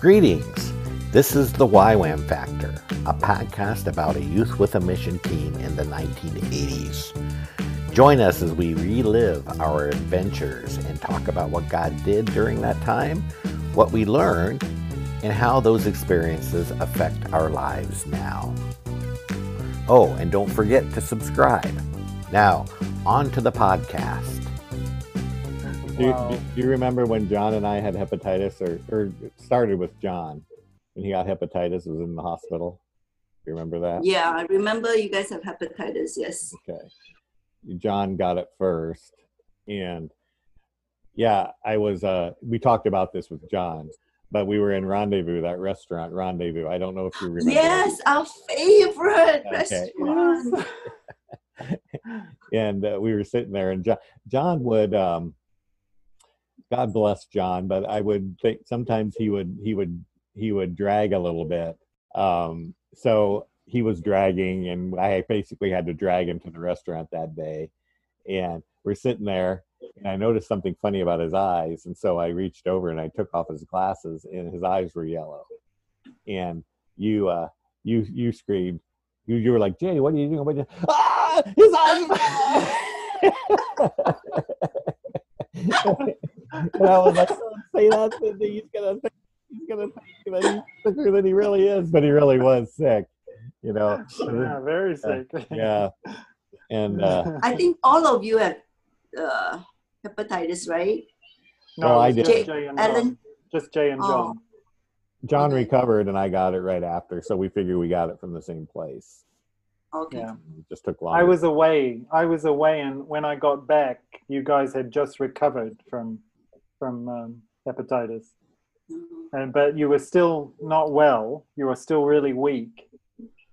Greetings. This is the YWAM Factor, a podcast about a youth with a mission team in the 1980s. Join us as we relive our adventures and talk about what God did during that time, what we learned, and how those experiences affect our lives now. Oh, and don't forget to subscribe. Now, on to the podcast. Do you, Wow. do you remember when John and I had hepatitis, or, or started with John when he got hepatitis, was in the hospital? Do you remember that? Yeah, I remember you guys have hepatitis. Yes. Okay. John got it first, and yeah, I was. Uh, we talked about this with John, but we were in Rendezvous, that restaurant Rendezvous. I don't know if you remember. Yes, our favorite Okay. restaurant. and uh, we were sitting there and john, john would um, god bless john but i would think sometimes he would he would he would drag a little bit. Um, so he was dragging and i basically had to drag him to the restaurant that day. And we're sitting there and i noticed something funny about his eyes. And so i reached over and i took off his glasses and his eyes were yellow. And you uh you you screamed you, you were like jay what are you doing? What are you ah his eyes and i was like don't say that Cindy. he's gonna think he's gonna think that he's sicker than he really is but he really was sick you know yeah, very sick. yeah and uh I think all of you have uh, hepatitis, right? no, Oh, I did. just Jay and John. Ellen. Just Jay and Oh, John. john recovered and i got it right after so we figured we got it from the same place okay. Yeah. it just took longer I was away. I was away, and when I got back, you guys had just recovered from from um, hepatitis, Mhm. and but you were still not well. You were still really weak,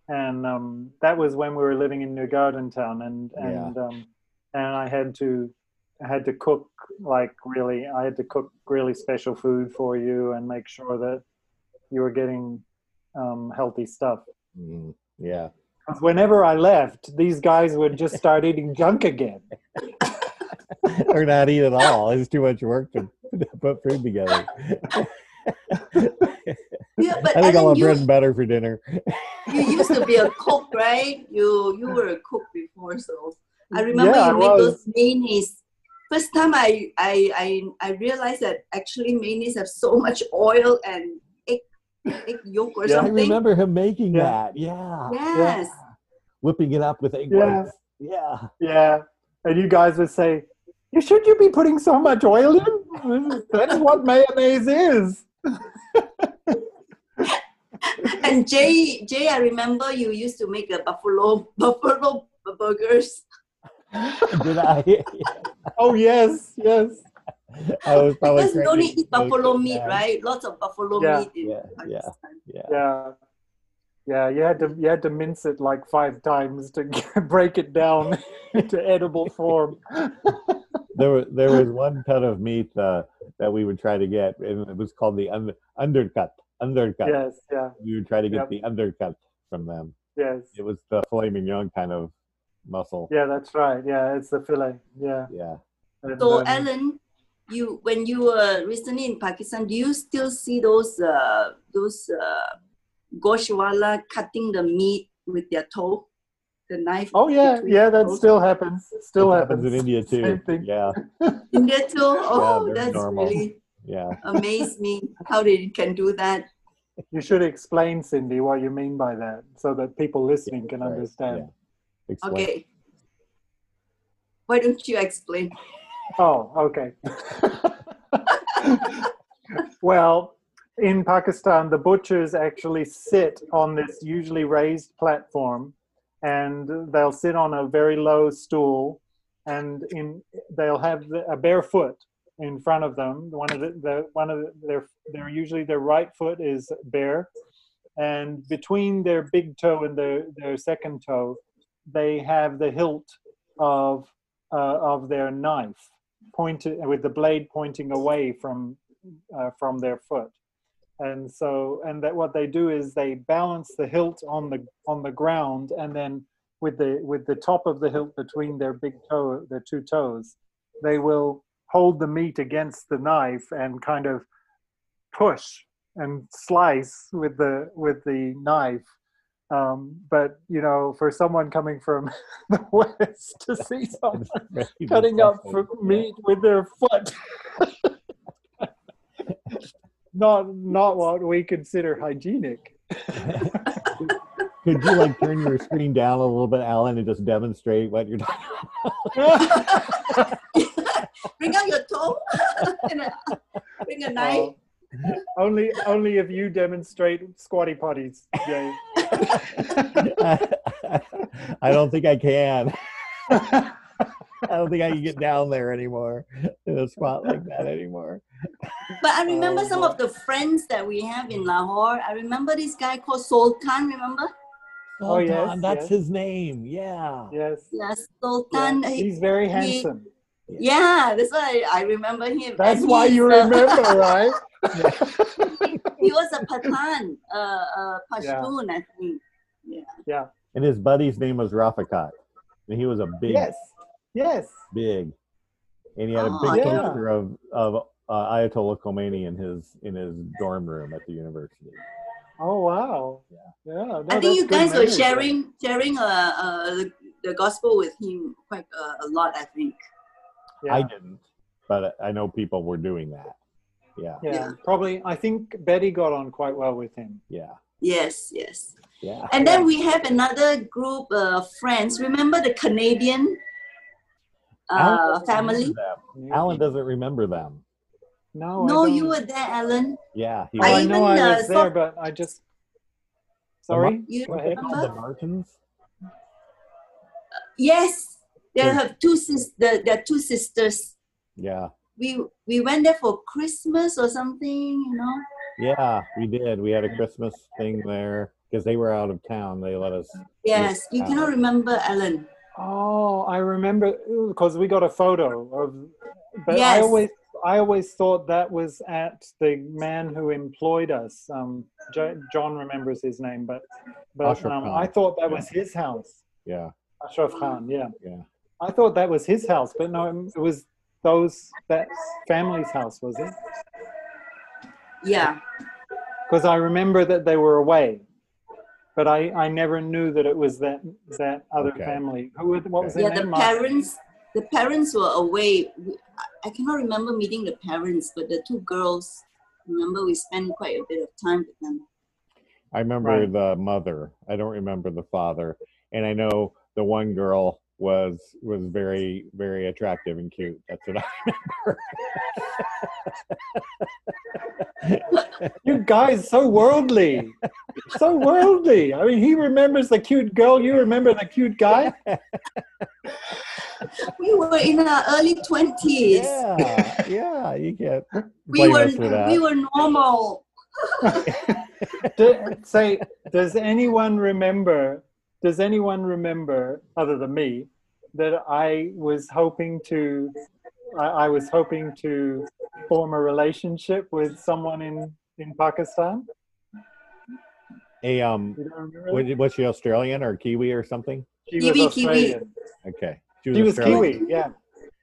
and um, that was when we were living in New Garden Town, and and um, and I had to I had to cook like really. I had to cook really special food for you and make sure that you were getting um, healthy stuff. Mm, yeah 'Cause whenever I left, these guys would just start eating junk again. or not eat at all. It's too much work to put food together. Yeah, but I think I'll Ellen, have bread and butter for dinner. you used to be a cook, right? You you were a cook before, so I remember Yeah, you I make was. those mayonnaise. First time I, I I I realized that actually mayonnaise have so much oil and egg egg yolk or Yeah, I I remember him making Yeah. that. Yeah. Yes. Whipping it up with egg Yeah. whites. Yeah. Yeah, and you guys would say, should you be putting so much oil in? That's what mayonnaise is." And Jay, Jay, I remember you used to make a buffalo buffalo burgers. Did I? Oh yes, yes. I was probably Because you only cranking eat buffalo meat, bad. right? Lots of buffalo Yeah, meat in yeah, yeah. Pakistan. Yeah. Yeah, yeah. You had to you had to mince it like five times to break it down into edible form. There was there was one ton of meat uh, that we would try to get, and it was called the under, undercut. Undercut. Yes, yeah, We would try to get Yep. the undercut from them. yes, It was the filet mignon kind of muscle. yeah. That's right. Yeah, it's the fillet. Yeah. Yeah. And, So, um, Alan, you when you were recently in Pakistan, do you still see those uh, those uh, goshwala cutting the meat with their toe, the knife? Oh yeah, yeah. That toes? still happens. Still happens. happens in India too. Same thing. Yeah, India too. Oh, very that's normal. really yeah. amazed me how they can do that. You should explain, Cindy, what you mean by that, so that people listening can right, understand. yeah. Okay. Why don't you explain? Oh, okay. well, in Pakistan, the butchers actually sit on this usually raised platform, and they'll sit on a very low stool, and in they'll have a bare foot in front of them. One of the, the one of the, their their usually their right foot is bare, and between their big toe and their their second toe, they have the hilt of uh, of their knife pointed with the blade pointing away from uh, from their foot and so and that what they do is they balance the hilt on the on the ground and then with the with the top of the hilt between their big toe their two toes they will hold the meat against the knife and kind of push and slice with the with the knife. Um, but you know, for someone coming from the west to see someone cutting up for disgusting. meat with their foot. not not what we consider hygienic. Could you like turn your screen down a little bit, Alan, and just demonstrate what you're talking Bring out your toe. and a, bring a knife. Oh, only only if you demonstrate squatty potties, Jay. I don't think I can. I don't think I can get down there anymore in a spot like that anymore. But I remember Oh, some boy. of the friends that we have in Lahore. I remember this guy called Sultan. Remember? Oh, yes, Sultan, that's yes. his name. Yeah. yes. Yes, Yeah, Sultan. He- he's very he- handsome. yeah, that's why I remember him. That's And why you remember, right? he was a Pathan, uh, uh, Pashtun, I think. Yeah. Yeah. And his buddy's name was Rafiqat. And he was a big, yes. Yes. big. And he had a Oh, big yeah. poster of, of uh, Ayatollah Khomeini in his in his dorm room at the university. Oh wow. Yeah. Yeah. no, I think you guys were sharing sharing uh, uh, the, the gospel with him quite uh, a lot, I think. Yeah. I didn't, but I know people were doing that. Yeah, yeah. Yeah. Probably. I think Betty got on quite well with him. yeah, Yes, yes. yeah. And then we have another group of friends. Remember the Canadian uh, doesn't family? them. Alan doesn't remember them. No. I No, you were there, Alan. Yeah, he Oh, I I, was know even, I uh, was there, but I just. Sorry. You Go what they called the remember? Martins. Yes, they have two sis. The, there are two sisters. Yeah, We we went there for Christmas or something, you know. yeah, we did. We had a Christmas thing there because they were out of town. They let us. Yes, you cannot remember, Alan. Oh, I remember because we got a photo of. But I always, I always thought that was at the man who employed us. Um, Jo- John remembers his name, but but um, I thought that was his house. Yeah, Ashraf Khan, yeah. yeah. I thought that was his house, but no, it was those that family's house, was it? Yeah. Because I remember that they were away, but I, I never knew that it was that that other Okay. family. Who were- what was Okay. their Yeah, the name? Mark? parents the parents were away. I- I cannot remember meeting the parents, but the two girls, remember we spent quite a bit of time with them. I remember Right. the mother. I don't remember the father. And I know the one girl was was very very attractive and cute. That's what I remember. You guys so worldly, so worldly. I mean, he remembers the cute girl. You remember the cute guy. We were in our early twenties. yeah, yeah. You can't We were for that. we were normal. Do- say, does anyone remember? Does anyone remember, other than me, that I was hoping to, I, I was hoping to form a relationship with someone in in Pakistan? a um. You don't? Was, was she Australian or Kiwi or something? She Kiwi, was Kiwi. Okay, She was Australian. Kiwi. Yeah.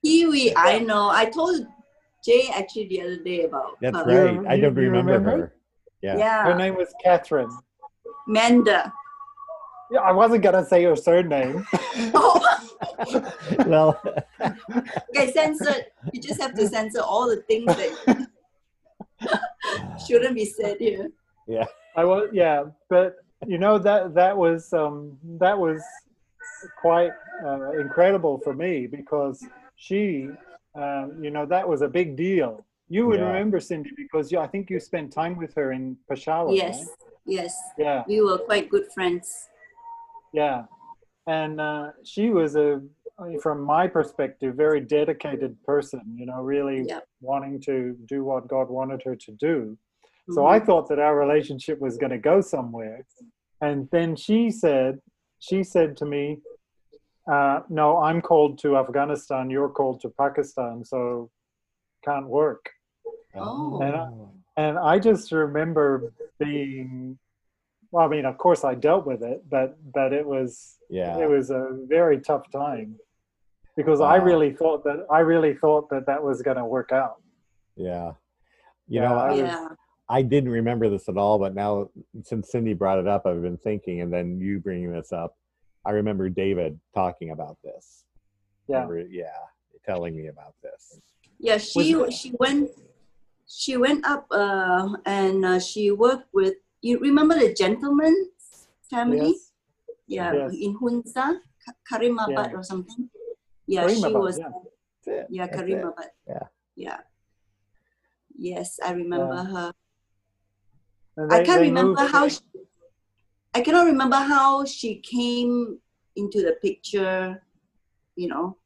Kiwi, I know. I told Jay actually the other day about That's her. right. You- I don't remember, remember? her. Yeah. Yeah, Her name was Catherine. Manda. Yeah, I wasn't gonna say her surname. Oh, well, okay, censored. You just have to censor all the things that shouldn't be said here. Yeah, I was yeah, but you know that that was um, that was quite uh, incredible for me because she, um, you know, that was a big deal. You would Yeah. remember Cindy because you, I think you spent time with her in Peshawar. Yes, right? yes. Yeah, We were quite good friends. Yeah, and uh, she was a, from my perspective, very dedicated person. You know, really Yeah. wanting to do what God wanted her to do. So Mhm. I thought that our relationship was going to go somewhere. And then she said, she said to me, uh, no, I'm called to Afghanistan, you're called to Pakistan, so can't work. Oh. And I- And I just remember being, well, I mean, of course I dealt with it, but, but it was, yeah. it was a very tough time because I really thought that, I really thought that that was going to work out. Yeah. You Yeah, know, I I, was- yeah. I didn't remember this at all, but now since Cindy brought it up, I've been thinking, and then you bringing this up, I remember David talking about this. Yeah. Remember- yeah, telling me about this. Yeah, she Was- she went she went up uh, and uh, she worked with you remember the gentleman family? Yes. Yeah, Yes. in Hunza, Ka- Karimabad Yeah. or something. Yeah, she was yeah. Yeah. Karimabad. Yeah. Yeah. Yes, I remember Yeah. her. And I can't remember moved- how she, I cannot remember how she came into the picture, you know,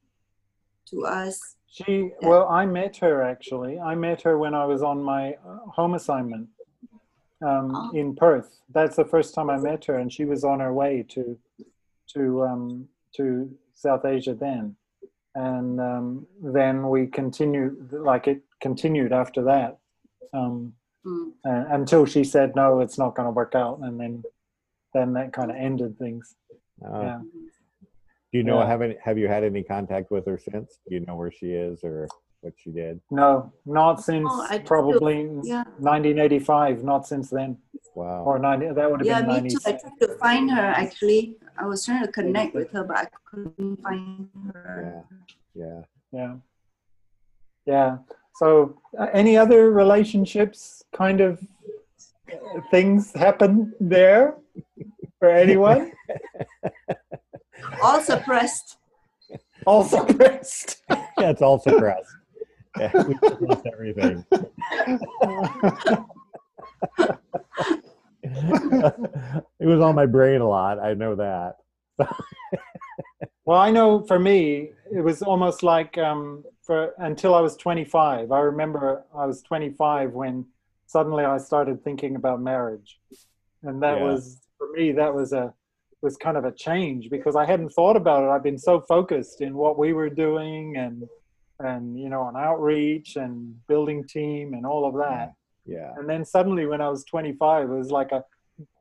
to us. She well, I met her actually. I met her when I was on my uh, home assignment um, Oh. in Perth. That's the first time I met her, and she was on her way to to um, to South Asia then, and um, then we continued like it continued after that um, Mm. uh, until she said no, it's not going to work out, and then then that kind of ended things. Uh, Yeah. Do you know? Yeah. Have any, Have you had any contact with her since? Do you know where she is or what she did? No, not since Oh, I probably Yeah. 1985. Not since then. Wow. or 90 that would have Yeah, been Yeah, me too. I tried to find her actually. I was trying to connect with her, but I couldn't find her. yeah. yeah yeah so uh, any other relationships kind of uh, things happen there for anyone All suppressed. all suppressed Yeah, it's all suppressed. Yeah, we suppress everything. it was on my brain a lot. I know that. well i know for me it was almost like um for until i was 25 i remember i was 25 when suddenly i started thinking about marriage and that Yeah. was for me that was a was kind of a change because i hadn't thought about it i've been so focused in what we were doing and and you know on outreach and building team and all of hmm. that Yeah. and then suddenly when i was 25 it was like a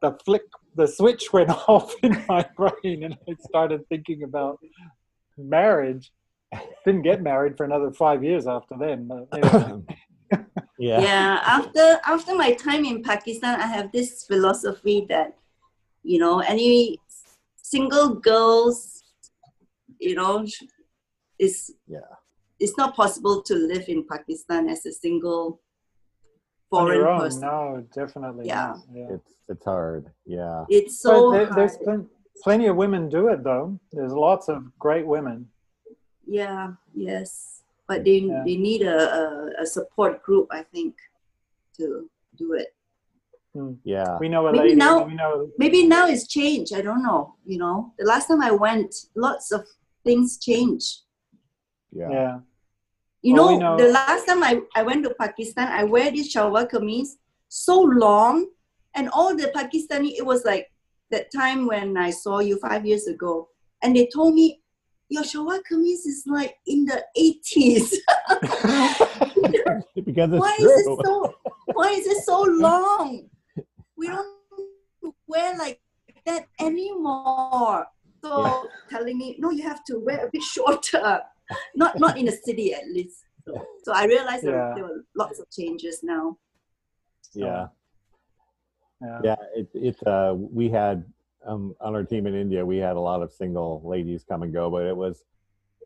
the flick the switch went off in my brain and i started thinking about marriage didn't get married for another five years after then but anyway. yeah. yeah after after my time in pakistan i have this philosophy that you know any single girls you know is Yeah. It's not possible to live in pakistan as a single on foreign own person no definitely Yeah. yeah. It's it's hard. Yeah. it's so there, hard. there's plen- plenty of women do it though there's lots of great women yeah yes but they Yeah. they need a, a, a support group i think to do it hmm. Yeah. we know a Maybe lady now- we know maybe now it's changed i don't know you know the last time i went lots of things changed Yeah. yeah You Well, know, know- the last time I, I went to Pakistan, I wear this shalwar kameez so long, and all the Pakistani, it was like that time when I saw you five years ago, and they told me, your shalwar kameez is like in the 80s. because it's why true. is it so why is it so long? We don't wear like that anymore. So telling me, no, you have to wear a bit shorter. Not not in the city at least. So, so I realized there- Yeah. there were lots of changes now. yeah. yeah. Yeah. It it uh we had um on our team in India we had a lot of single ladies come and go, but it was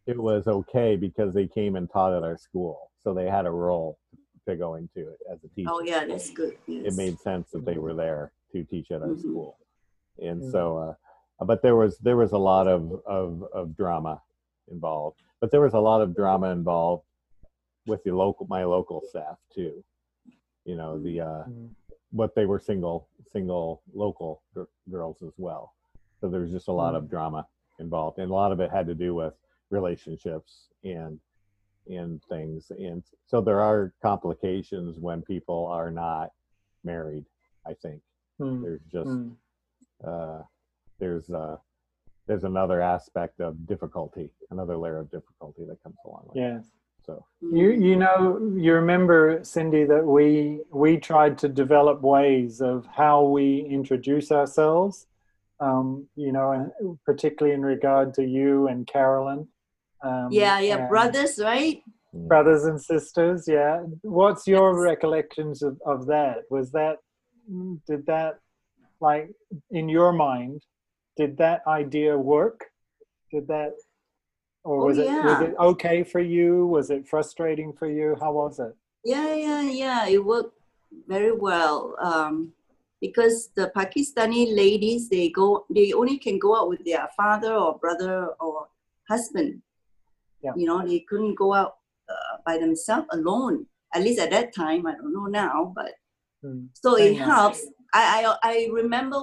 it was okay because they came and taught at our school. So they had a role to go into it as a teacher. Oh yeah, that's good. Yes. it made sense that they were there to teach at our Mhm. school and Mhm. so uh, but there was there was a lot of, of of drama involved but there was a lot of drama involved with the local my local staff too. You know the uh what they were single single local gir- girls as well. So there was just a lot of drama involved and a lot of it had to do with relationships and and things. And so there are complications when people are not married i think. Mm, there's just mm. uh there's uh there's another aspect of difficulty another layer of difficulty that comes along with it. yes so You you know you remember Cindy that we we tried to develop ways of how we introduce ourselves, um, you know, particularly in regard to you and Carolyn. Um, yeah, yeah, brothers, right? Mm. brothers and sisters. Yeah. What's your recollections of, of that? Was that did that like in your mind? Did that idea work? Did that, or Oh, was it was it okay for you? Was it frustrating for you? How was it? Yeah, yeah, yeah. It worked very well. Um, because the Pakistani ladies, they go, they only can go out with their father or brother or husband. Yeah. You know, they couldn't go out uh, by themselves alone. At least at that time, I don't know now, but Hmm. so it helps. I, I I remember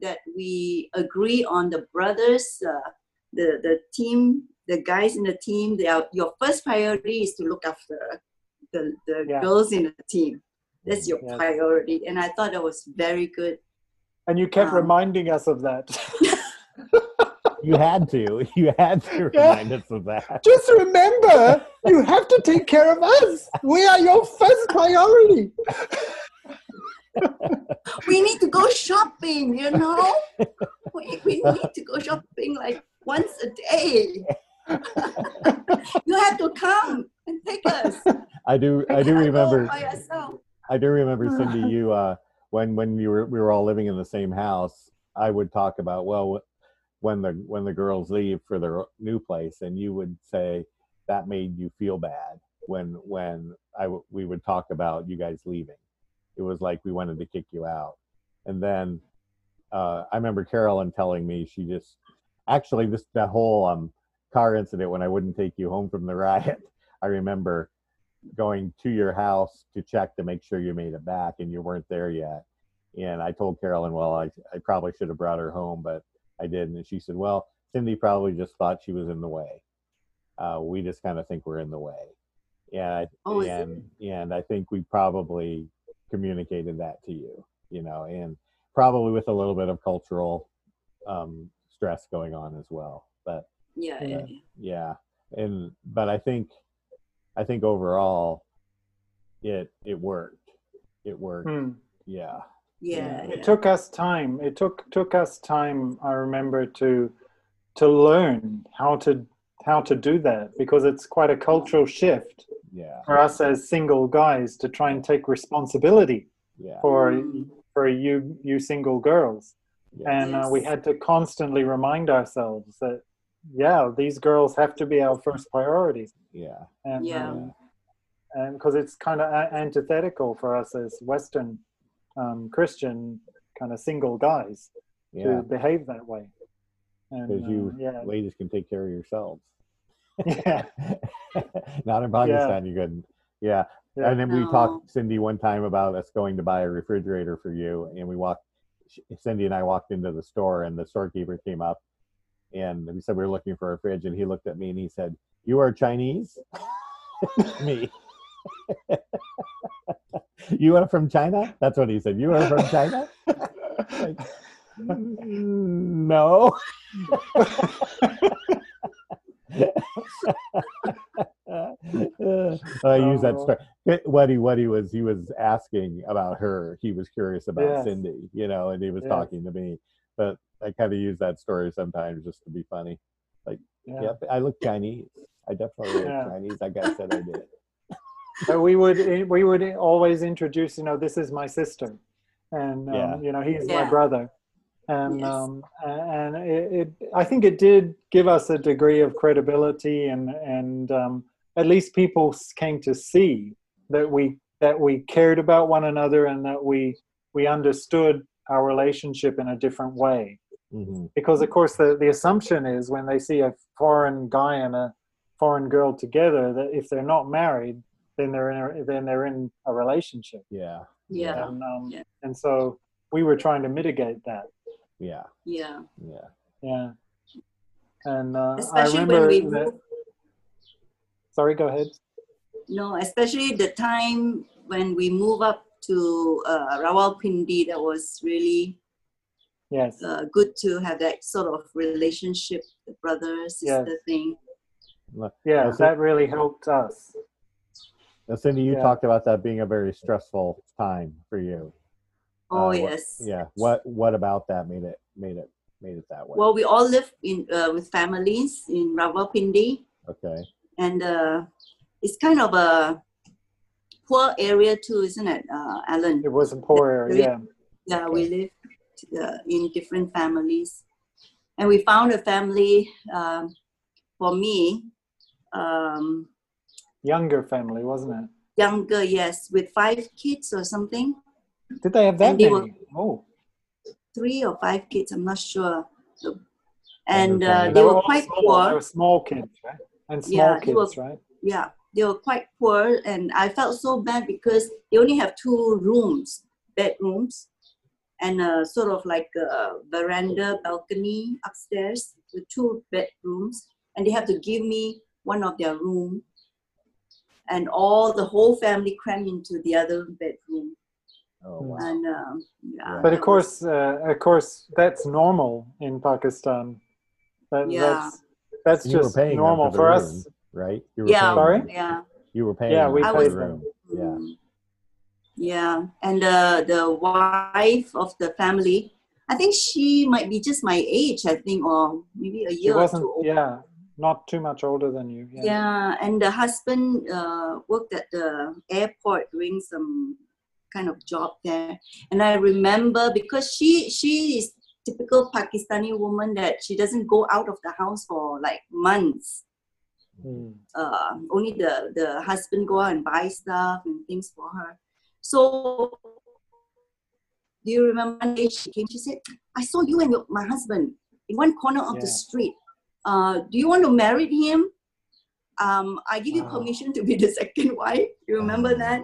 that we agree on the brothers, uh, the the team, the guys in the team. They are your first priority is to look after the the Yeah. girls in the team. That's your Yes. priority, and I thought that was very good. And you kept Um, reminding us of that. You had to. You had to Yeah. remind us of that. Just remember, you have to take care of us. We are your first priority. We need to go shopping, you know. we, we need to go shopping like once a day. you have to come and take us. I do. I do remember. by yourself. I do remember Cindy. You uh, when when you were we were all living in the same house. I would talk about well, when the when the girls leave for their new place, and you would say that made you feel bad when when I w- we would talk about you guys leaving. It was like we wanted to kick you out, and then uh, I remember Carolyn telling me she just actually this that whole um car incident when I wouldn't take you home from the riot. I remember going to your house to check to make sure you made it back and you weren't there yet. And I told Carolyn, well, I, I probably should have brought her home, but I didn't. And she said, well, Cindy probably just thought she was in the way. Uh, we just kind of think we're in the way. And Oh, and, and I think we probably communicated that to you, you know, and probably with a little bit of cultural um, stress going on as well. But Yeah, Yeah. yeah, yeah. yeah and but i think i think overall it it worked it worked Hmm. yeah yeah, It yeah. took us time. It took took us time. I remember to to learn how to how to do that because it's quite a cultural shift yeah. for us as single guys to try and take responsibility yeah. for Mm. for you you single girls. yeah and uh, we had to constantly remind ourselves that yeah these girls have to be our first priority yeah. And Yeah. um, and because it's kind of a- antithetical for us as western um, christian kind of single guys yeah. to behave that way. Because you uh, yeah. ladies can take care of yourselves yeah. Not in pakistan you couldn't. Yeah. Yeah. and then we talked cindy one time about us going to buy a refrigerator for you and we walked cindy and i walked into the store and the storekeeper came up and we said we were looking for a fridge and he looked at me and he said you are chinese? Me. You are from china? That's what he said. You are from china? Like, "Mm, no I use that Oh. story. What he what he was he was asking about her. He was curious about Yes. Cindy, you know, and he was Yes. talking to me. But I kind of use that story sometimes just to be funny. Like, yeah. Yep, I look Chinese. I definitely look Yeah. Chinese. I guess said I did. but we would we would always introduce you know this is my sister and um, Yeah. you know he's my brother and Yes. um, and it, it i think it did give us a degree of credibility and and um, at least people came to see that we that we cared about one another and that we we understood our relationship in a different way. Hmm because of course the, the assumption is when they see a foreign guy and a foreign girl together that if they're not married then they're in a, then they're in a relationship. Yeah, yeah, and um, Yeah. and so we were trying to mitigate that yeah, yeah. yeah. yeah and uh, I Especially remember when we that, move, sorry go ahead no, especially the time when we move up to uh, Rawalpindi, that was really yes uh, good to have that sort of relationship, the brother sister Yes. thing. yeah That's that really helped us Now, Cindy, you Yeah. talked about that being a very stressful time for you. Oh Uh, what- yes. Yeah. What What about that made it made it made it that way? Well, we all live in uh, with families in Rawalpindi, okay. and uh, it's kind of a poor area too, isn't it, uh, Alan? It was a poor area. Yeah. Yeah, we lived uh, in different families, and we found a family um, for me. Um, Younger family, wasn't it? younger, yes, with five kids or something, Did they have that they many? Oh, three or five kids, I'm not sure. So- And uh, family. they were all quite small. They poor. were small kids, right? And small Yeah, they kids, were- right? Yeah, they were quite poor, and I felt so bad because they only have two rooms, bedrooms, and a sort of like a veranda balcony upstairs with two bedrooms, and they have to give me one of their room, and all the whole family crammed into the other bedroom, Oh, wow. and um, yeah. But of course, uh, of course, that's normal in Pakistan. That, Yeah. That's that's And you just normal for for the us. right? You was- yeah, Sorry? yeah. You were paying. Yeah, we I for paid the room. Yeah. Yeah, and the the wife of the family, I think she might be just my age, I think, or maybe a year or wasn't, two. old. yeah, not too much older than you. Yeah. Yeah, and the husband uh, worked at the airport doing some kind of job there. And I remember because she she is typical Pakistani woman that she doesn't go out of the house for like months. Mm. uh, only the the husband go out and buy stuff and things for her. So do you remember she came? She said, "I saw you and your, my husband in one corner of the street. Uh, do you want to marry him? Um, I give you permission to be the second wife. You remember Oh. that?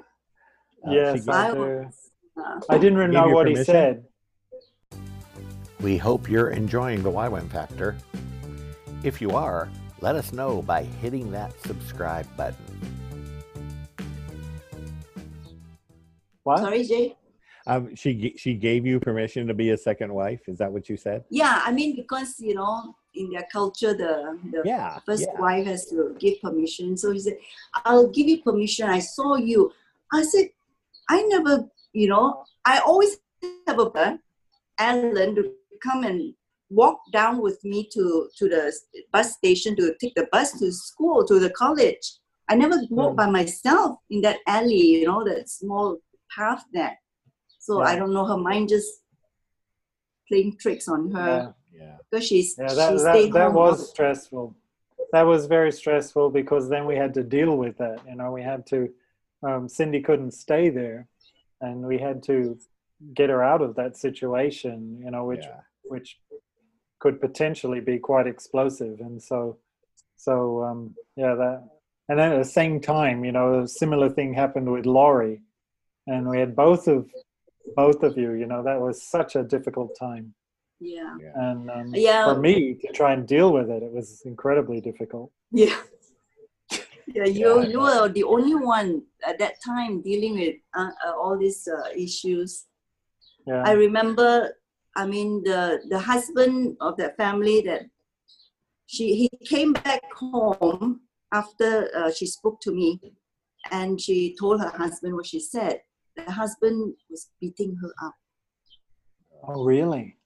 Uh, Yes, gave- I I was, uh, I didn't really know you what he said. We hope you're enjoying the YWAM Factor. If you are, let us know by hitting that subscribe button. What? sorry, Jay. Um, she she gave you permission to be a second wife. Is that what you said? Yeah, I mean because you know in their culture the the Yeah. first yeah. wife has to give permission. So he said, I'll give you permission. I saw you. I said, I never, you know, I always have a plan, Alan to come and walk down with me to, to the bus station to take the bus to school, to the college. I never walk Mm. by myself in that alley, you know, that small path there. So I don't know, her mind just playing tricks on her Yeah. because she's Yeah, she that, that, stayed that home all was stressful. That was very stressful because then we had to deal with that. You know, we had to, um, Cindy couldn't stay there and we had to get her out of that situation, you know, which, yeah. which could potentially be quite explosive. And so, so, um, yeah, that, and then at the same time, you know, a similar thing happened with Laurie and we had both of, both of you, you know, that was such a difficult time yeah. and um, Yeah. for me to try and deal with it it was incredibly difficult Yeah. Yeah, you you were the only one at that time dealing with uh, uh, all these uh, issues. yeah I remember, I mean, the the husband of that family that she he came back home after uh, she spoke to me, and she told her husband what she said. The husband was beating her up. oh really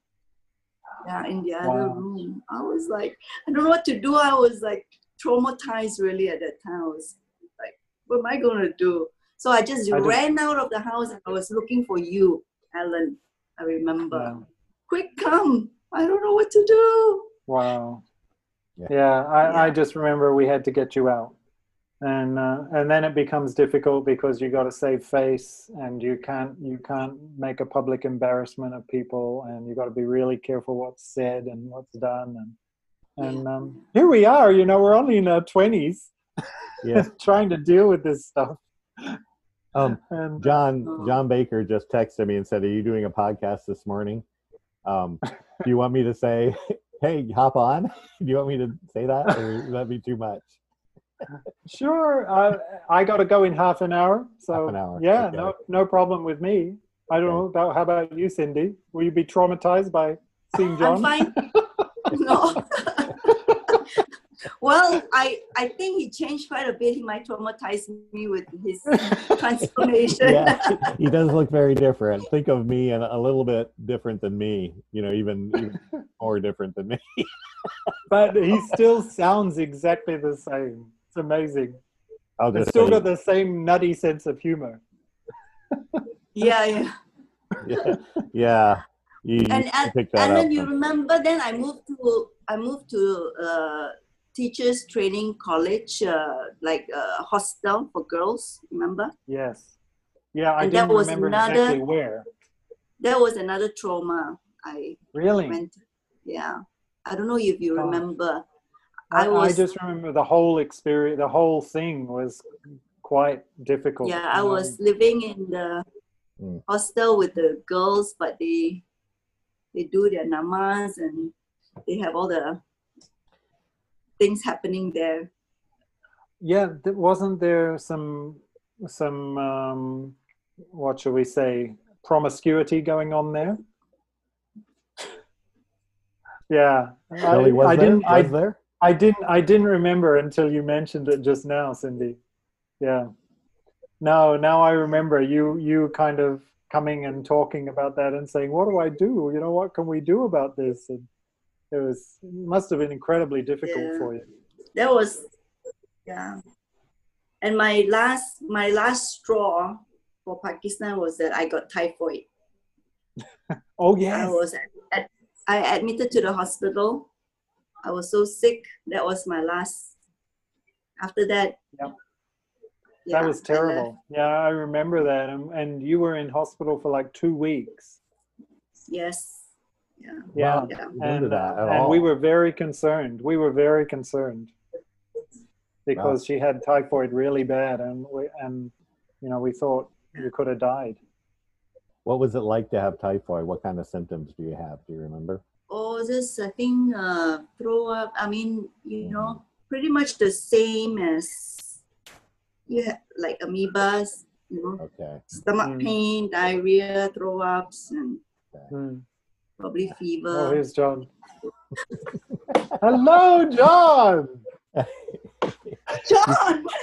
Yeah, in the other Wow. room. I was like, I don't know what to do. I was like traumatized really at that time. I was like, what am I gonna do? So I just I just- ran out of the house and I was looking for you, Alan. I remember. Yeah. Quick come. I don't know what to do. wow Yeah. yeah, I, I just remember we had to get you out and uh, and then it becomes difficult because you got to save face and you can't you can't make a public embarrassment of people and you got to be really careful what's said and what's done and and um, here we are you know we're only in our 20s Yeah. trying to deal with this stuff Um, and John Oh. John Baker just texted me and said, "Are you doing a podcast this morning? Um, do you want me to say, hey, hop on? do you want me to say that, or would that be too much?" Sure. I I got to go in half an hour. So Half an hour, yeah, okay. no no problem with me. I don't Okay. know about how about you, Cindy? Will you be traumatized by seeing John? I'm fine. no. Well, I I think he changed quite a bit. He might traumatize me with his transformation. yeah, he does look very different. Think of me and a little bit different than me. You know, even, even more different than me. but he still sounds exactly the same. It's amazing. I'll just still say, got the same nutty sense of humor. Yeah, yeah. yeah, yeah. You, you And can and, and then you remember then I moved to I moved to uh, teachers training college, uh, like a hostel for girls. Remember? Yes. Yeah, I And that didn't was remember another- exactly where. That was another trauma I Really? went. Yeah, I don't know if you Oh. remember. I, I I was just remember the whole experience, the whole thing was quite difficult. yeah I you know. was living in the Mm. hostel with the girls, but they they do their namaz and they have all the things happening there. Yeah, th- wasn't there some some um, what shall we say promiscuity going on there? Yeah, Really, was I there? didn't. I, Was there? I didn't. I didn't remember until you mentioned it just now, Cindy. Yeah. No, now I remember you. You kind of coming and talking about that and saying, "What do I do? You know, what can we do about this?" And it was it must have been incredibly difficult Yeah. for you. That was yeah. And my last my last straw for Pakistan was that I got typhoid. Oh yeah I was at, at, I admitted to the hospital. I was so sick. That was my last. After that, Yep. yeah, that was I terrible. Yeah, I remember that. And, and you were in hospital for like two weeks. Yes. Yeah. Yeah. Yeah. And, that uh, at and we were very concerned. We were very concerned because she had typhoid really bad, and we and you know we thought you could have died. What was it like to have typhoid? What kind of symptoms do you have? Do you remember? Oh, this I think uh, throw up. I mean, you know, pretty much the same as you have like amoebas. You know, Okay. stomach Mm. pain, diarrhea, throw ups, and Hmm. Probably fever. Oh, here's John. Hello, John. John, what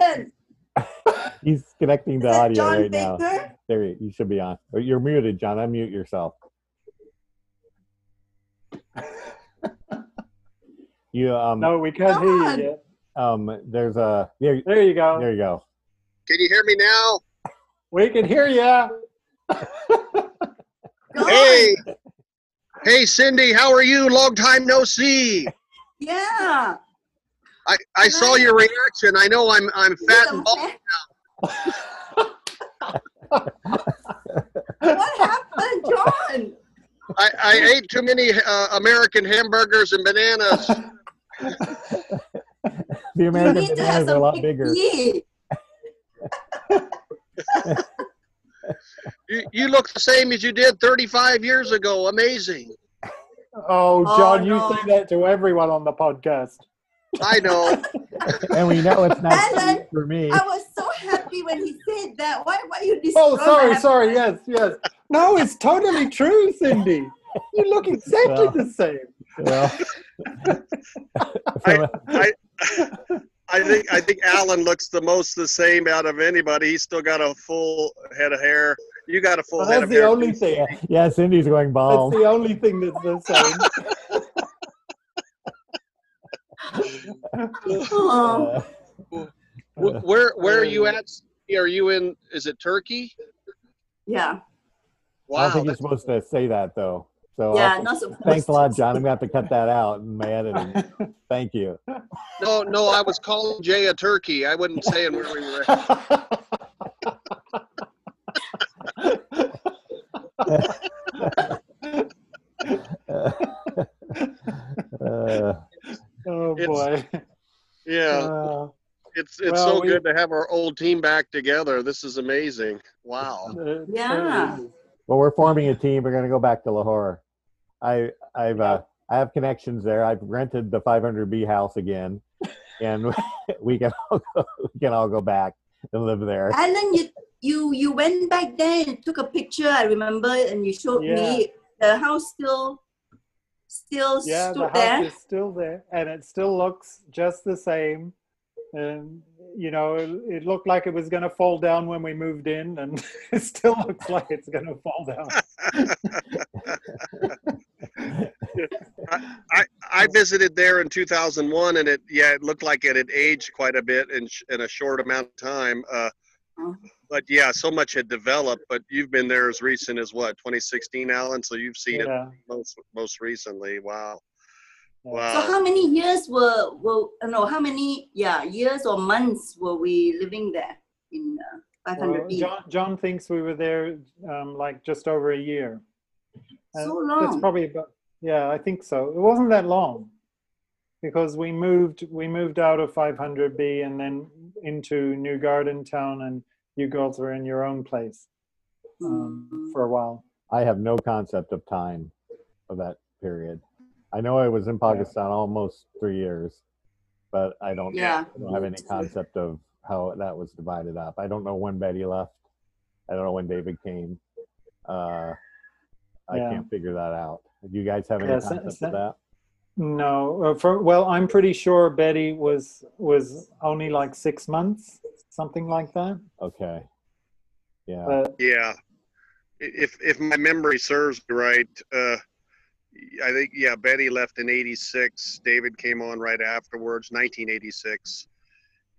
happened? He's connecting the audio John right now. Baker? There, you you should be on. Or You're muted, John. Unmute yourself. You um No, we can't hear you yet. um. There's a there. There you go. There you go. Can you hear me now? We can hear you. John, Hey, hey, Cindy, how are you? Long time no see. Yeah. I, I saw your reaction. I know I'm I'm fat and bald. What happened, John? I, I ate too many uh, American hamburgers and bananas. The American need to bananas are a lot some bigger. big You, you look the same as you did 35 years ago. Amazing. Oh, Oh, John, you no. say that to everyone on the podcast. I know. and we know it's not Alan, sweet for me. I was so happy when he said that. Why, why you Oh, sorry, my sorry. Yes, yes. No, it's totally true, Cindy. You look exactly Well. the same. Well, I, I, I think I think Alan looks the most the same out of anybody. He's still got a full head of hair. You got a full Well, head that's of the only thing. yeah, Cindy's going bald. That's the only thing that's the same. Oh, Uh, Where where are you at? Are you in? Is it Turkey? yeah. Wow, I don't think you're that's- supposed to say that though. So Yeah, I'll- not supposed thanks a lot. John. I'm gonna have to cut that out in my editing. Thank you. No, no. I was calling Jay a turkey. I wasn't saying where we were. Uh, oh It's- boy. Yeah, Uh, it's it's well, so we- good to have our old team back together. This is amazing. Wow. it Yeah. well, we're forming a team. We're gonna go back to Lahore. I I've uh, I have connections there. I've rented the 500B house again, and we can all go, we can all go back and live there. Alan, you you you went back there and took a picture. I remember, and you showed me the house still still Yeah, the house there. is still there, and it still looks just the same. And you know, it, it looked like it was going to fall down when we moved in, and it still looks like it's going to fall down. I, I visited there in 2001, and it yeah, it looked like it had aged quite a bit in in a short amount of time. Uh, Oh. but yeah, so much had developed. But you've been there as recent as what 2016, Alan. So you've seen it most most recently. Wow, wow. So how many years were were uh, no? How many yeah years or months were we living there in uh, 500 Well, B? John, John thinks we were there um, like just over a year. Uh, So That's long. probably about, yeah, I think so. It wasn't that long because we moved we moved out of 500B and then into New Garden Town and you girls were in your own place um, Mm. for a while. I have no concept of time of that period. I know I was in Pakistan almost three years, but I don't, Yeah. I don't have any concept of how that was divided up. I don't know when Betty left. I don't know when David came. Uh, I Yeah. can't figure that out. Do you guys have any Yeah, so- concept so- of that? No, uh, for well, I'm pretty sure Betty was was only like six months, something like that. Okay. Yeah. But Yeah, if if my memory serves me right, uh, I think yeah, Betty left in '86. David came on right afterwards, 1986,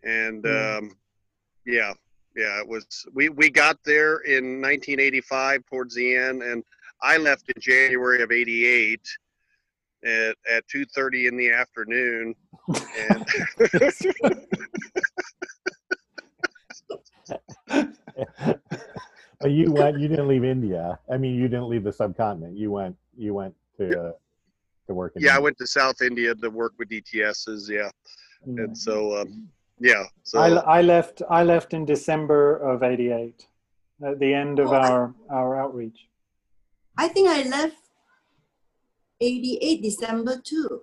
and Hmm. um, yeah, yeah, it was. We we got there in 1985 towards the end, and I left in January of '88 at at 2:30 in the afternoon, and but you went. You didn't leave India. I mean, you didn't leave the subcontinent. You went. You went to uh, to work. In yeah, I went to South India to work with DTSs. Yeah, mm. and so um, yeah, so I, I left I left in December of '88, at the end of Oh, our our outreach. I think I left 88 December too.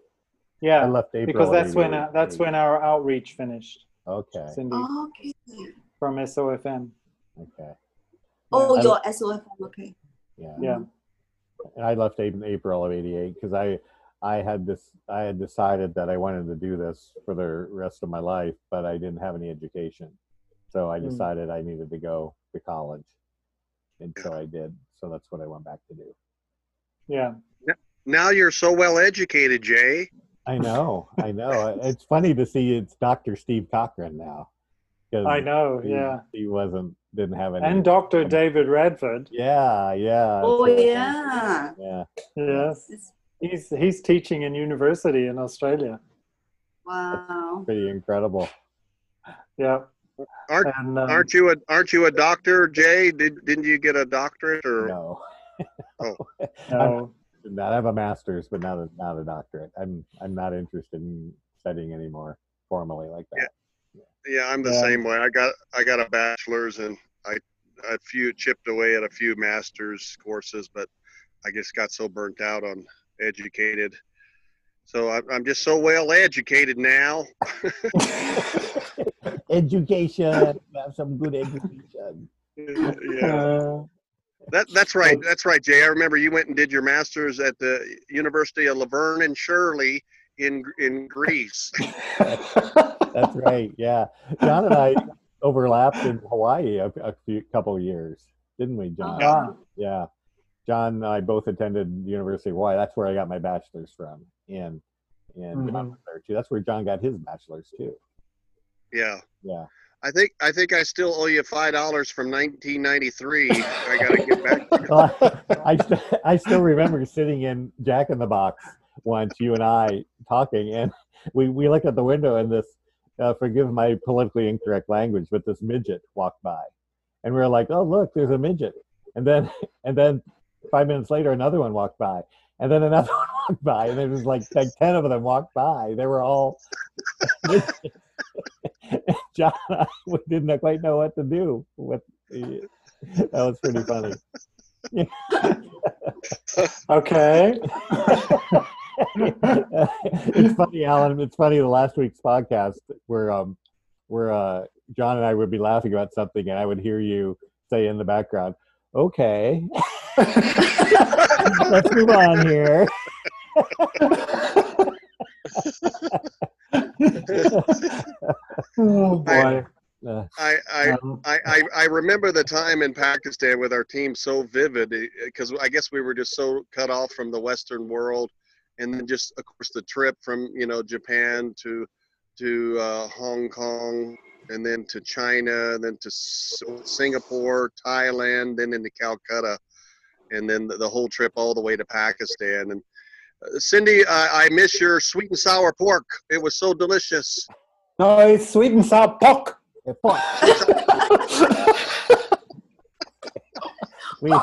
Yeah, I left April. because of that's when uh, that's when our outreach finished. Okay. Cindy Okay. from SOFM. Okay. Oh, I- your SOF. Okay. Yeah. Yeah. And I left in April of '88 because I I had this I had decided that I wanted to do this for the rest of my life, but I didn't have any education, so I Mm. decided I needed to go to college, and so I did. So that's what I went back to do. Yeah. now you're so well educated, Jay. I know, I know. It's funny to see it's Dr. Steve Cochran now. 'cause I know. he, Yeah. he wasn't didn't have any. And Dr. David Radford. yeah, yeah. Oh, so- yeah. Yeah. Yes. He's he's teaching in university in Australia. Wow. Pretty incredible. Yeah. Aren't And um, aren't you a aren't you a doctor, Jay? Did didn't you get a doctorate or? No. Oh. no. Not I have a master's, but not a not a doctorate. I'm I'm not interested in studying anymore formally like that. Yeah, yeah I'm the Yeah. same way. I got I got a bachelor's and I a few chipped away at a few master's courses, but I just got so burnt out on educated. So I, I'm just so well educated now. education. Have some good education. yeah, Uh, that that's right. That's right, Jay. I remember you went and did your master's at the University of Laverne and Shirley in in Greece. That's right. Yeah, John and I overlapped in Hawaii a, a few couple of years, didn't we, John? ah, Yeah. John and I both attended the University of Hawaii. That's where I got my bachelor's from. And and John Mhm. was there too. That's where John got his bachelor's too. Yeah. Yeah. I think I think I still owe you five dollars from 1993. I gotta get back. Well, I, st- I still remember sitting in Jack in the Box once, you and I talking, and we, we looked at the window, and this, uh, forgive my politically incorrect language, but this midget walked by, and we were like, "Oh, look, there's a midget," and then and then five minutes later, another one walked by, and then another one walked by, and there was like like ten of them walked by. They were all. John, I, didn't quite know what to do. With the, that was pretty funny. okay. it's funny, Alan. It's funny. The last week's podcast, where um, where uh, John and I would be laughing about something, and I would hear you say in the background, "Okay, let's move on here." Oh boy. I I, Um, I, I I remember the time in Pakistan with our team so vivid because I guess we were just so cut off from the Western world, and then just of course the trip from you know Japan to to uh, Hong Kong, and then to China, then to Singapore, Thailand, then into Calcutta, and then the, the whole trip all the way to Pakistan. And uh, Cindy, I, I miss your sweet and sour pork. It was so delicious. No, it's sweet and sour pork. Yeah, fuck. we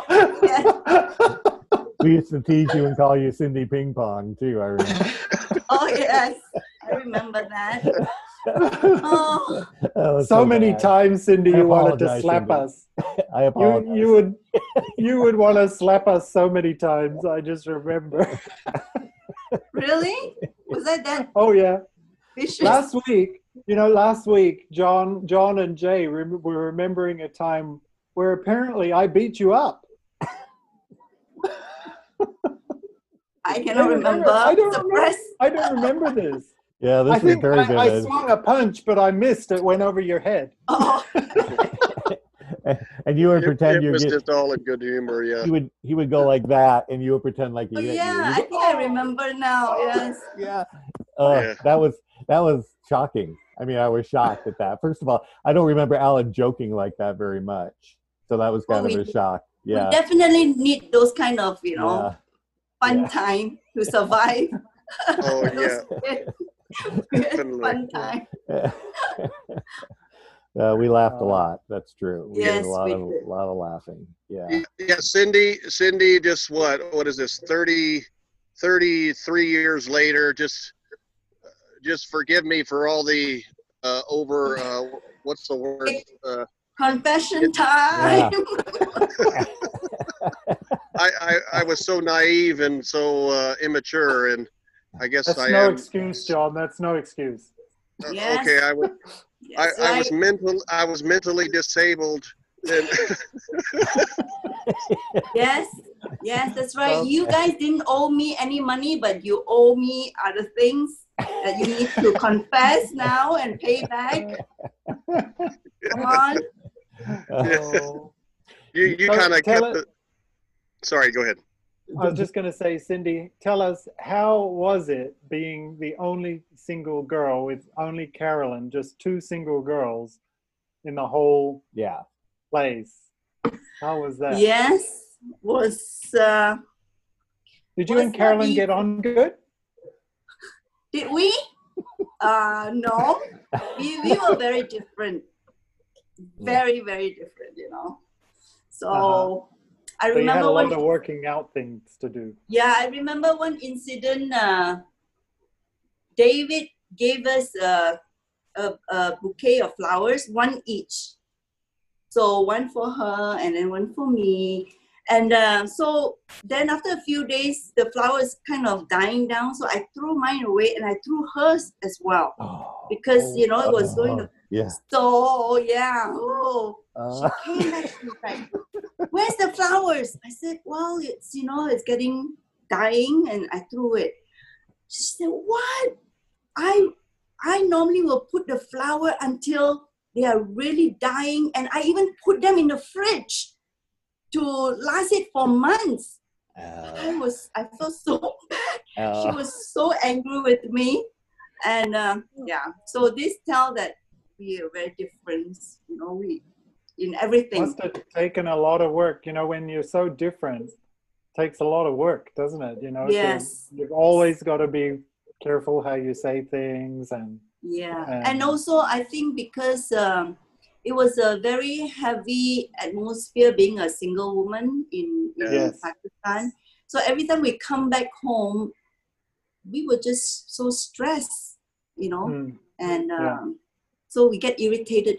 we used to tease you and call you Cindy Ping Pong too. I remember. oh yes, I remember that. Oh, That was so many bad. times, Cindy, I you wanted to slap Cindy. us. I You, apologize. you would, you would want to slap us so many times. I just remember. really? Was I that Oh yeah. vicious? last week you know last week john john and jay rem- were remembering a time where apparently i beat you up I cannot remember- remember. I don't remember. I don't remember this yeah, this i was think very I, I swung a punch but i missed it went over your head Oh, and you would It, pretend it you was get. just all in good humor. Yeah. He would he would go like that, and you would pretend like he oh hit yeah, you. I You'd go, think I remember now. Yes. yeah. Uh, Yeah. That was that was shocking. I mean, I was shocked at that. First of all, I don't remember Alan joking like that very much, so that was kind Oh, of we- a shock. Yeah. We definitely need those kind of, you know, fun yeah. time to survive. Oh yeah. Definitely. fun time. Yeah. Uh, we laughed a Uh, lot. That's true. We had Yes, a lot we of did. lot of laughing. Yeah. Yeah, yeah, Cindy, Cindy, just what? What is this? 30, 33 years later, just, just forgive me for all the uh, over. Uh, what's the word? Uh, Confession time. I, I, I was so naive and so uh, immature, and I guess that's I no am. excuse john that's no excuse uh, Yes. Okay, I was, I, Yes, I was right. mental, I was mentally disabled, and Yes, yes, that's right. Okay. You guys didn't owe me any money, but you owe me other things that you need to confess now and pay back. Come on. Oh. you, you So kind of kept it- it. Sorry, go ahead. I was just going to say, Cindy, tell us how was it being the only single girl with only Carolyn, just two single girls in the whole yeah. place? How was that? Yes, was uh, Did you was and Carolyn get on good? did we? Uh, no, we, we were very different, very very different, you know. So Uh-huh. I So you had remember a lot one. of working out things to do. Yeah, I remember one incident. Uh, David gave us a, a, a bouquet of flowers, one each. So one for her and then one for me. And uh, so then after a few days, the flowers kind of dying down. So I threw mine away and I threw hers as well Oh, because you know it was going to. yeah. So yeah, oh, Uh, she came back. She's like, "Where's the flowers?" I said, "Well, it's you know, it's getting dying," and I threw it. She said, "What? I I normally will put the flower until they are really dying, and I even put them in the fridge to last it for months." I uh, was I felt so bad. She uh, was so angry with me, and um, yeah. So this tell that we are very different. You know, we in everything. Must have taken a lot of work. You know, when you're so different, takes a lot of work, doesn't it? You know, to- Yes. you've always got to be careful how you say things and Yeah, Um, and also I think because um, it was a very heavy atmosphere being a single woman in, in Yes. Pakistan. So every time we come back home, we were just so stressed, you know, Mm, and um, Yeah. so we get irritated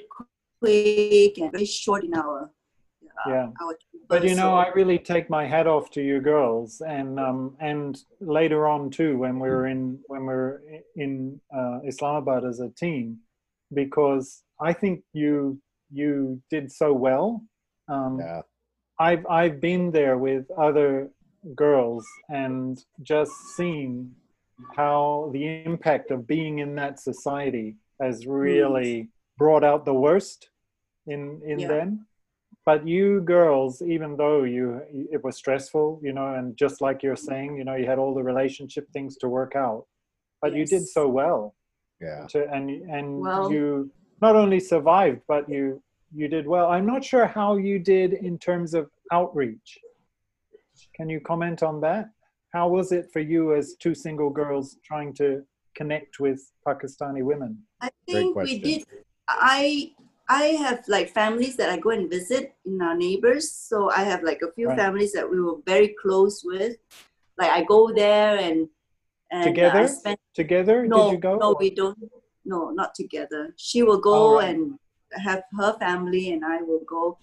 quick and very short in our uh, yeah. our. But you know, so- I really take my hat off to you girls, and um, and later on too, when we were in when we were in uh, Islamabad as a team, because I think you you did so well. Um, yeah. I've I've been there with other girls and just seen how the impact of being in that society has really brought out the worst in in Yeah. them. but you girls, even though you it was stressful, you know, and just like you're saying, you know, you had all the relationship things to work out, but you did so well. Yeah. To, and and Well- you not only survived, but you you did well. I'm not sure how you did in terms of outreach. Can you comment on that? How was it for you as two single girls trying to connect with Pakistani women? I think we did. I I have like families that I go and visit in our neighbors. So I have like a few Right. families that we were very close with. Like I go there and and uh, Together? I spend, Together, no, did you go? no, we don't. No, not together. She will go right. and have her family, and I will go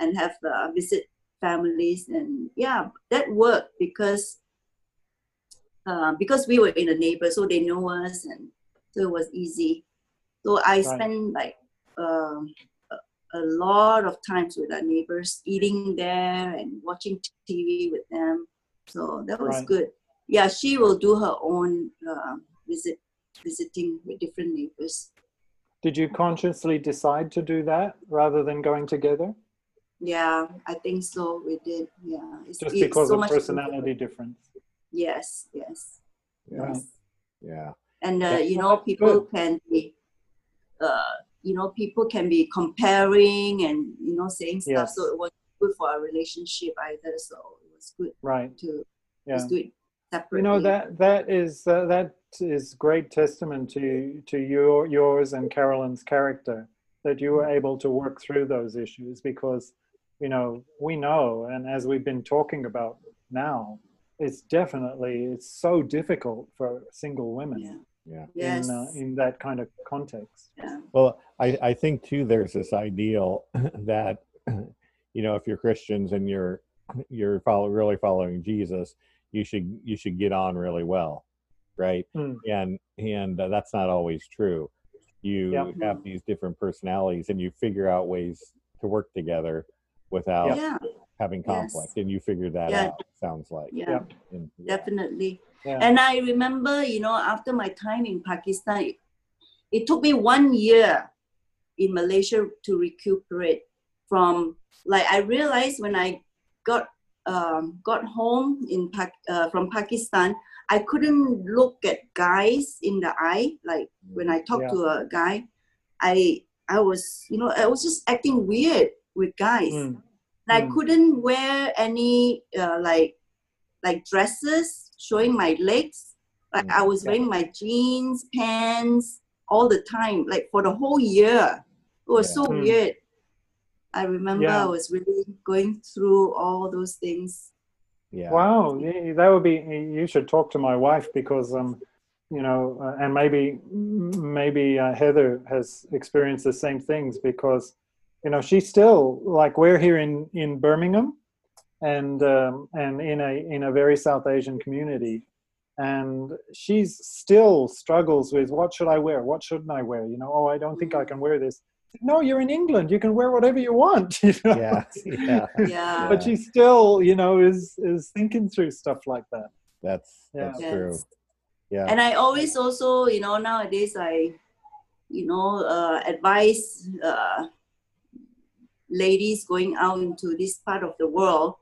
and have uh, visit families, and yeah, that worked because uh, because we were in a neighbor, so they know us, and so it was easy. So I Right. spent like um, a, a lot of times with our neighbors, eating there and watching TV with them. So that was Right. good. Yeah, she will do her own uh, visit, visiting with different neighbors. Did you consciously decide to do that rather than going together? Yeah, I think so. We did. Yeah, it's, Just it's because so of much personality difference. Yes, yes, Right. yes. Yeah. and uh, That's you know people good. can be uh, you know people can be comparing and you know saying stuff Yes. so it was good for our relationship either so it was good Right. to Yeah. just do it separately You know that that is uh, that is great testament to to your yours and Carolyn's character that you were able to work through those issues because you know we know and as we've been talking about now it's definitely it's so difficult for single women yeah Yeah. yes in uh, in that kind of context. yeah. Well, I, I think too there's this ideal that you know if you're Christians and you're you're follow, really following Jesus, you should you should get on really well, right? Hmm. And and uh, that's not always true. You Yep. have these different personalities, and you figure out ways to work together without yeah having Yes. conflict, and you figure that Yeah. out. Sounds like yeah Yep. And- yeah. definitely Yeah. and i remember you know after my time in pakistan it, it took me one year in malaysia to recuperate from like i realized when i got um, got home in Pak- uh, from pakistan i couldn't look at guys in the eye like when i talked Yeah. to a guy i i was you know i was just acting weird with guys Mm. and I Mm. couldn't wear any uh, like like dresses showing my legs. Like I was wearing my jeans, pants all the time, like for the whole year. It was so Yeah. Mm. weird. I remember Yeah. I was really going through all those things. Yeah. Wow, that would be. You should talk to my wife because, um, you know, uh, and maybe maybe uh, Heather has experienced the same things because, you know, she's still like we're here in in Birmingham, and um, and in a in a very South Asian community, and she's still struggles with what should I wear, what shouldn't I wear? You know, oh, I don't think I can wear this. No, you're in England. You can wear whatever you want. You know? Yeah, yeah. Yeah. but she still you know is is thinking through stuff like that That's Yeah. that's Yes. true. Yeah. And I always also, you know, nowadays I, you know, uh, advise uh, ladies going out into this part of the world,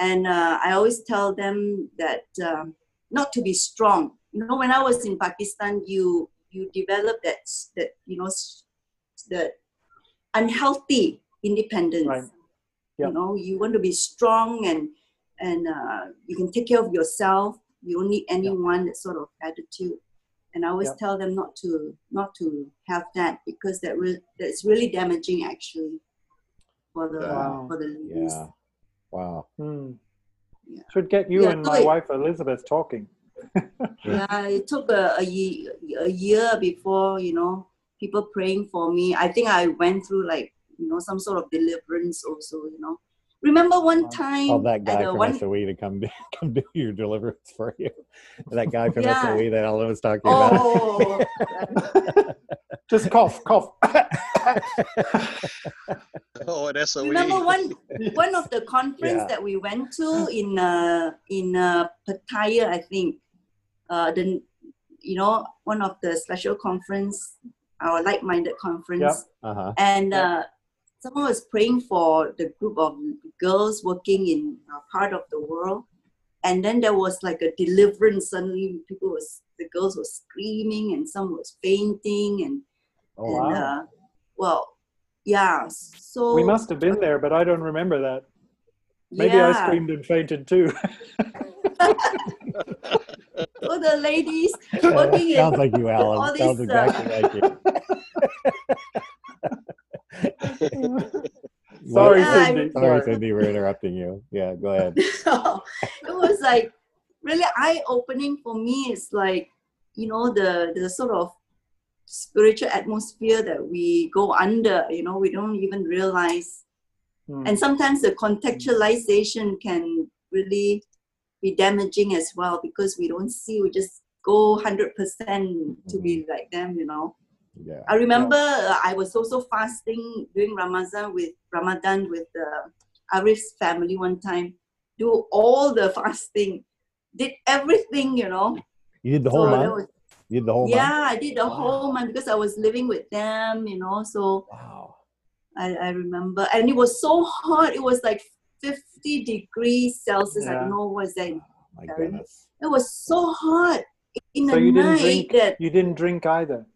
and uh, I always tell them that um, not to be strong. You know, when I was in Pakistan, you you develop that that you know s- the unhealthy independence. Right. Yeah. You know, you want to be strong and and uh, you can take care of yourself. You don't need anyone that sort of attitude. And I always Yeah. tell them not to not to have that because that re- that's really damaging actually for the Wow. for the ladies. yeah. Wow. Hmm. Yeah. should get you Yeah, and my it. wife elizabeth talking Yeah, it took a, a, ye- a year before, you know, people praying for me. I think I went through like, you know, some sort of deliverance also, you know. Remember one Wow. time Call that guy the from one SOE to come do, come do your deliverance for you. That guy from Yeah. SOE that Ellen was talking about. Oh, just cough cough Oh, at SOE. remember one one of the conference Yeah. that we went to in uh in uh Pattaya, I think. Uh the you know, one of the special conference, our like-minded conference. Uh huh. And Yeah. uh someone was praying for the group of girls working in a part of the world, and then there was like a deliverance. Suddenly, people was the girls were screaming, and some was fainting, and Oh and wow. uh, well, yeah. So We must have been there, but I don't remember that. Maybe yeah. I screamed and fainted too. So the ladies working in Sounds like you, all Alan. Sounds these, uh, exactly like you. Sorry, Yeah, I- Cindy. Sorry, Sorry. Cindy, we're interrupting you. Yeah, go ahead. so it was like really eye opening for me. It's like, you know, the the sort of spiritual atmosphere that we go under, you know, we don't even realize. Hmm. And sometimes the contextualization can really be damaging as well because we don't see, we just go 100% to be like them, you know. Yeah. I remember uh, I was also fasting during Ramadan with Ramadan with uh, Arif's family one time. Do all the fasting, did everything, you know. You did the whole So month? was- You did the whole yeah, I did the Wow. whole month because I was living with them, you know. So? Wow. I, I remember, and it was so hot. It was like 50 degrees Celsius. I Yeah. don't know was that. My goodness. It was so hot in So the you didn't night drink. that You didn't drink either.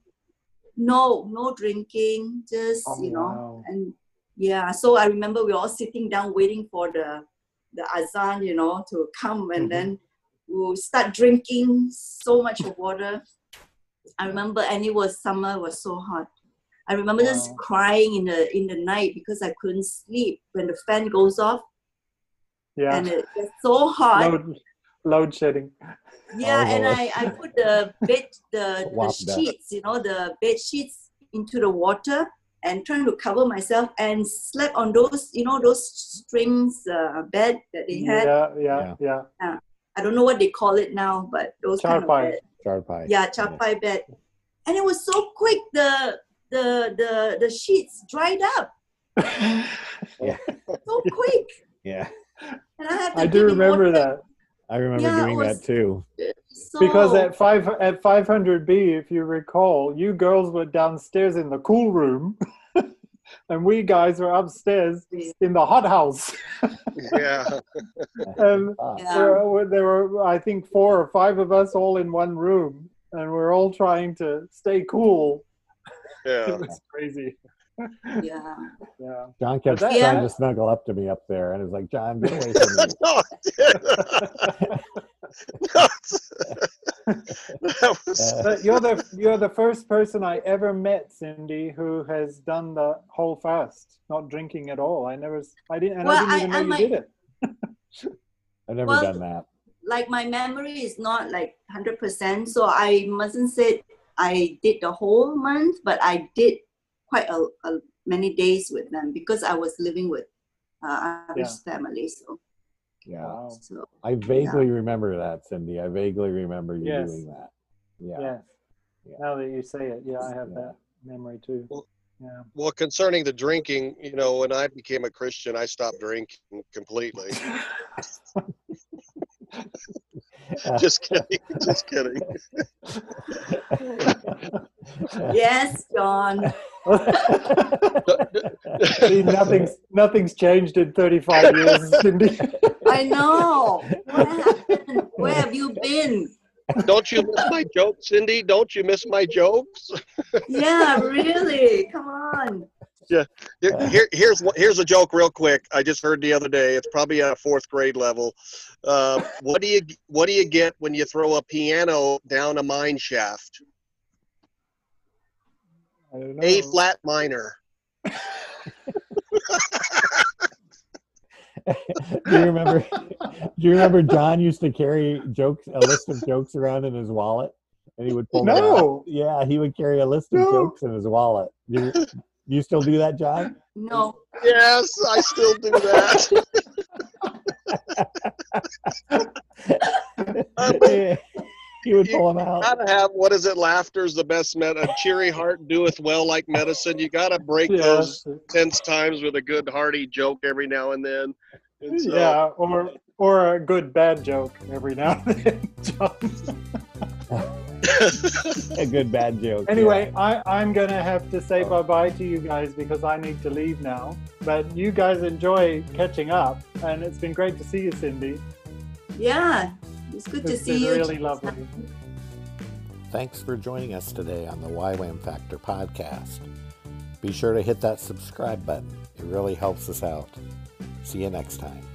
no, no drinking, just Oh, you know, wow. and yeah. So I remember we were all sitting down waiting for the the azan, you know, to come, and Mhm. then we'll start drinking so much water. I remember, and it was summer, it was so hot. I remember just crying in the in the night because I couldn't sleep when the fan goes off Yeah. and it was so hot. Load, load shedding. Yeah, Oh, and I, I put the bed the, the sheets, you know, the bed sheets into the water and trying to cover myself and slept on those, you know, those strings uh, bed that they had. Yeah, yeah, yeah. I don't know what they call it now, but those kind of Charpai. bed. Charpai. Yeah, chapai bed. And it was so quick. The the the the sheets dried up yeah. so quick, Yeah. And I have to I do remember that I remember Yeah, doing was- that too. So, because at five at 500B, if you recall, you girls were downstairs in the cool room, and we guys were upstairs in the hot house. Yeah. and Ah, Yeah. there, were- there were, I think, four or five of us all in one room, and we're all trying to stay cool. Yeah. It was crazy. Yeah. Yeah. John kept that- trying Yeah. to snuggle up to me up there, and I was like, John, get away from me. no, I didn't. that was, Uh, But you're the you're the first person I ever met, Cindy, who has done the whole fast, not drinking at all. I never, s- I didn't, and Well, I didn't I- even know I you might- did it. I've never Well, done that. like my memory is not like 100% so i mustn't say i did the whole month but i did quite a, a many days with them because i was living with uh, Arif's family so, Yeah. Wow. so I vaguely remember that, Cindy. I vaguely remember you Yes. doing that. Yeah. Yes. Yeah. Now that you say it, yeah, I have Yeah. that memory too. Well- Yeah. well, concerning the drinking, you know, when I became a Christian, I stopped drinking completely. Just kidding. Just kidding. yes john See, nothing's nothing's changed in 35 years, Cindy. i know what happened where have you been Don't you miss my jokes, Cindy? Don't you miss my jokes? yeah really come on Here, here- here's what- here's a joke, real quick. I just heard the other day. It's probably at a fourth grade level. Uh, what do you what do you get when you throw a piano down a mine shaft? I don't know. A flat minor. do you remember? Do you remember John used to carry jokes, a list of jokes around in his wallet, and he would pull them out? No. Yeah, he would carry a list of No. jokes in his wallet. You, you still do that, John? no Yes, I still do that. he would pull them out. gotta have what is it? Laughter's the best med. A cheery heart doeth well like medicine. You gotta break those tense times with a good hearty joke every now and then. And so, Yeah, or or a good bad joke every now and then, John. a good bad joke. yeah. Anyway, I, I'm going to have to say oh. bye bye to you guys because I need to leave now. But you guys enjoy catching up, and it's been great to see you, Cindy. Yeah, it's good to see been you. really lovely. Thanks for joining us today on the YWAM Factor podcast. Be sure to hit that subscribe button. It really helps us out. See you next time.